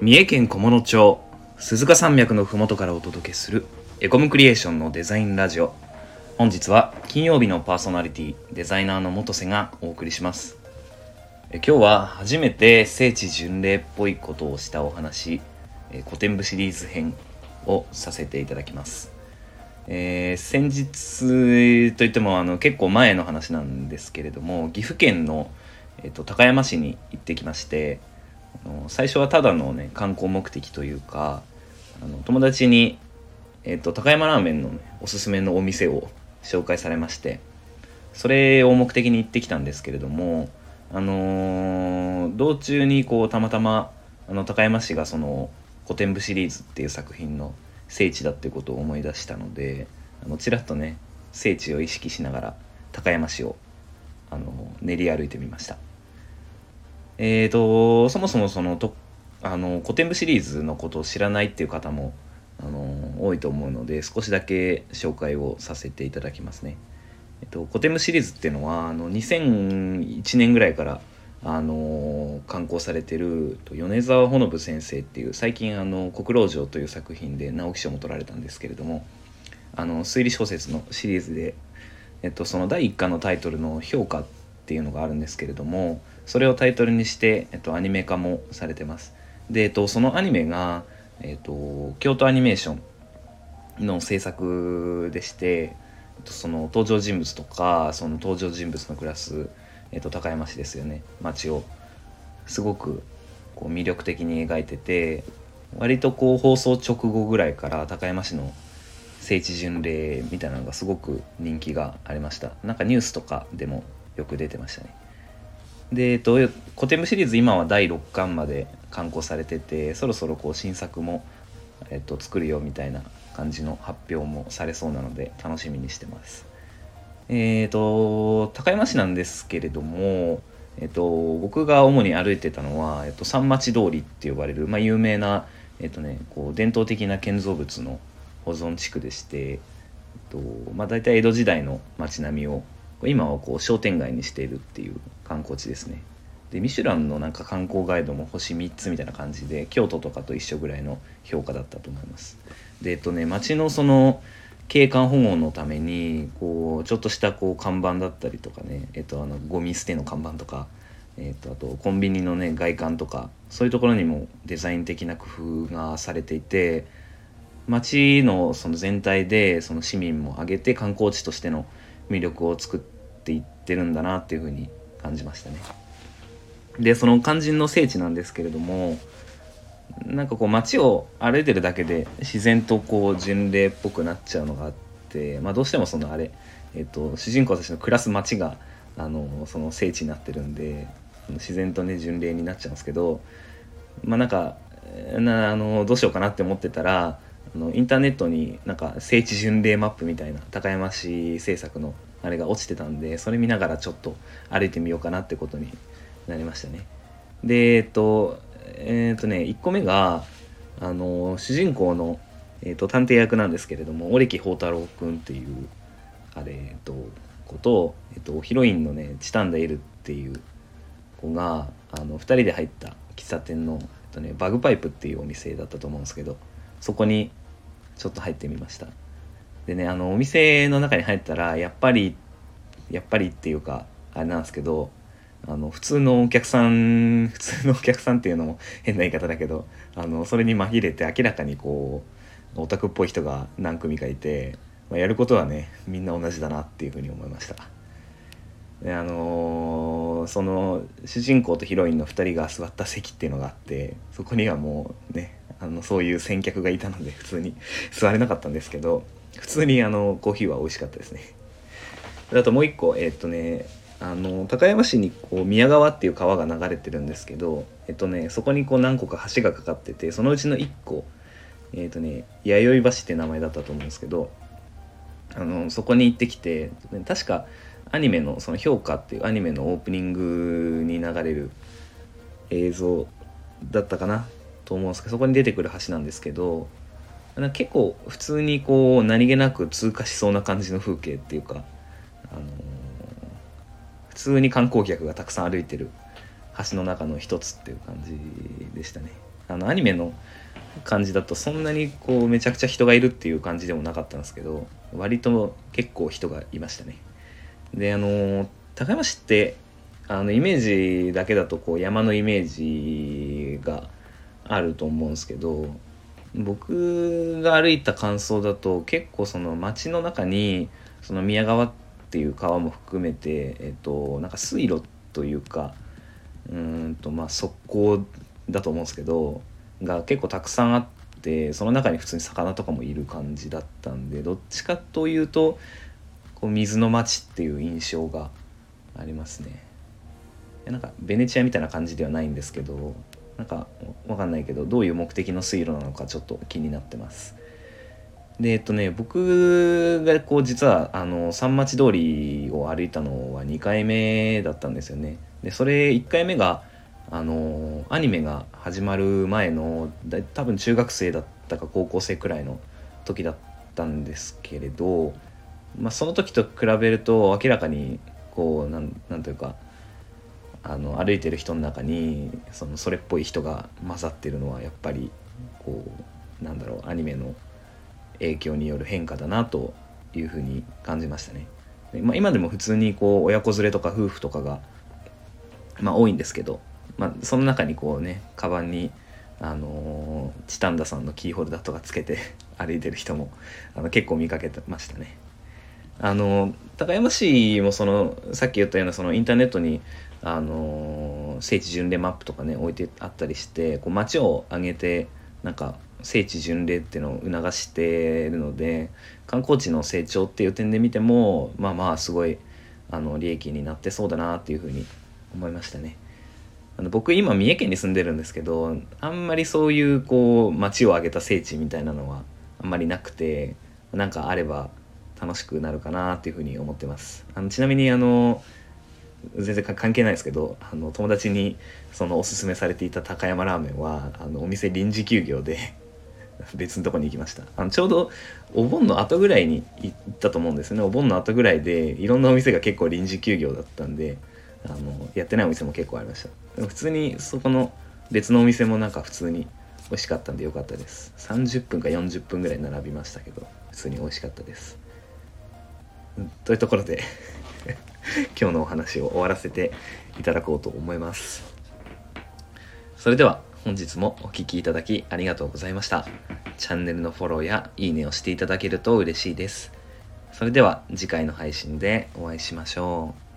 三重県菰野町鈴鹿山脈のふもとからお届けするエコムクリエーションのデザインラジオ。本日は金曜日のパーソナリティデザイナーの元瀬がお送りします。え今日は初めて聖地巡礼っぽいことをしたお話え古典部シリーズ編をさせていただきます。えー先日といってもあの結構前の話なんですけれども岐阜県の、えっと高山市に行ってきまして最初はただのね観光目的というかあの友達に、えっと高山ラーメンの、ね、おすすめのお店を紹介されましてそれを目的に行ってきたんですけれどもあのー道中にこうたまたまあの高山市がその古典部シリーズっていう作品の聖地だってことを思い出したのであのちらっとね聖地を意識しながら高山市をあの練り歩いてみました。えーとそもそもそのとあの古典部シリーズのことを知らないっていう方もあの多いと思うので少しだけ紹介をさせていただきますね。えっと、古典部シリーズっていうのはあの2001年ぐらいからあの刊行されてる米沢ほのぶ先生っていう最近あの「国老城」という作品で直木賞も取られたんですけれどもあの推理小説のシリーズで、えっと、その第1巻のタイトルの「評価」っていうのがあるんですけれどもそれをタイトルにして、えっと、アニメ化もされてます。で、えっと、そのアニメが、えっと、京都アニメーションの制作でして、えっとその登場人物とかその登場人物の暮らす、えっと、高山市ですよね。町を。すごくこう魅力的に描いてて割とこう放送直後ぐらいから高山市の聖地巡礼みたいなのがすごく人気がありました。なんかニュースとかでもよく出てましたね。で、えっと、古典部シリーズ今は第6巻まで刊行されててそろそろこう新作も、えっと、作るよみたいな感じの発表もされそうなので楽しみにしてます。えっ、と高山市なんですけれどもえっと、僕が主に歩いてたのは、えっと、三町通りって呼ばれる、まあ、有名な、えっとね、こう伝統的な建造物の保存地区でして、えっとまあ、大体江戸時代の街並みを今はこう商店街にしているっていう観光地ですね。でミシュランのなんか観光ガイドも星3つみたいな感じで京都とかと一緒ぐらいの評価だったと思います。でえっとね街のその景観保護のためにこうちょっとしたこう看板だったりとかね、えっと、あのゴミ捨ての看板とか、えっと、あとコンビニのね外観とかそういうところにもデザイン的な工夫がされていて街のその全体でその市民も挙げて観光地としての魅力を作っていってるんだなっていうふうに感じましたね。でその肝心の聖地なんですけれどもなんかこう街を歩いてるだけで自然とこう巡礼っぽくなっちゃうのがあって、まあ、どうしてもそのあれ、えっと主人公たちの暮らす街があのその聖地になってるんで自然とね巡礼になっちゃうんですけどまあなんかなあのどうしようかなって思ってたらあのインターネットになんか聖地巡礼マップみたいな高山市制作のあれが落ちてたんでそれ見ながらちょっと歩いてみようかなってことになりましたね。でえっとえっとね1個目があの主人公の、えっと、探偵役なんですけれども折木宝太郎君っていうあれ、えっと、子と、えっと、ヒロインのねチタンダエルっていう子があの2人で入った喫茶店の、えっとね、バグパイプっていうお店だったと思うんですけどそこにちょっと入ってみました。でねあのお店の中に入ったらやっぱりやっぱりっていうかあれなんですけどあの普通のお客さん 普通のお客さんっていうのも変な言い方だけどあのそれに紛れて明らかにこうオタクっぽい人が何組かいて、まあ、やることはねみんな同じだなっていうふうに思いました。であのーその主人公とヒロインの2人が座った席っていうのがあってそこにはもうねあのそういう先客がいたので普通に。座れなかったんですけど普通にあのコーヒーは美味しかったですね。あともう一個えーっとねあの高山市にこう宮川っていう川が流れてるんですけどえっとねそこにこう何個か橋がかかっててそのうちの1個えっとね弥生橋って名前だったと思うんですけどあのそこに行ってきて確かアニメの「その評価」っていうアニメのオープニングに流れる映像だったかな。と思うんですけどそこに出てくる橋なんですけど結構普通にこう何気なく通過しそうな感じの風景っていうか、あの普通に観光客がたくさん歩いてる橋の中の一つっていう感じでしたね。あのアニメの感じだとそんなにこうめちゃくちゃ人がいるっていう感じでもなかったんですけど割と結構人がいましたねであの高山市ってあのイメージだけだとこう山のイメージがあると思うんですけど僕が歩いた感想だと結構その街の中にその宮川っていう川も含めて、えっと、なんか水路というかうんとまあ側溝だと思うんですけどが結構たくさんあってその中に普通に魚とかもいる感じだったんでどっちかというとこう水の町っていう印象がありますね。なんかベネチアみたいな感じではないんですけどなんかわかんないけどどういう目的の水路なのかちょっと気になってます。でえっとね僕がこう実はあの三町通りを歩いたのは2回目だったんですよね。でそれ1回目があのアニメが始まる前の多分中学生だったか高校生くらいの時だったんですけれど、まあ、その時と比べると明らかにこうなんなんというかあの歩いてる人の中にそのそれっぽい人が混ざってるのはやっぱりこうなんだろうアニメの影響による変化だなというふうに感じましたね。でまあ、今でも普通にこう親子連れとか夫婦とかが、まあ、多いんですけどまあ、その中にこうねカバンにあのー、チタンダさんのキーホルダーとかつけて 歩いてる人もあの結構見かけてましたね。あの高山市もそのさっき言ったようなそのインターネットにあの聖地巡礼マップとかね置いてあったりしてこう街を挙げてなんか聖地巡礼っていうのを促しているので観光地の成長っていう点で見てもまあまあすごいあの利益になってそうだなっていうふうに思いましたね。あの僕今三重県に住んでるんですけどあんまりそういうこう街を挙げた聖地みたいなのはあんまりなくてなんかあれば楽しくなるかなっていうふうに思ってますあのちなみにあの全然関係ないですけどあの友達にそのおすすめされていた高山ラーメンはあのお店臨時休業で 別のとこに行きました。あのちょうどお盆の後ぐらいに行ったと思うんですね。お盆の後ぐらいでいろんなお店が結構臨時休業だったんであのやってないお店も結構ありました。でも普通にそこの別のお店もなんか普通に美味しかったんでよかったです。30分か40分ぐらい並びましたけど普通に美味しかったです。というところで 今日のお話を終わらせていただこうと思います。それでは本日もお聴きいただきありがとうございました。チャンネルのフォローやいいねをしていただけると嬉しいです。それでは次回の配信でお会いしましょう。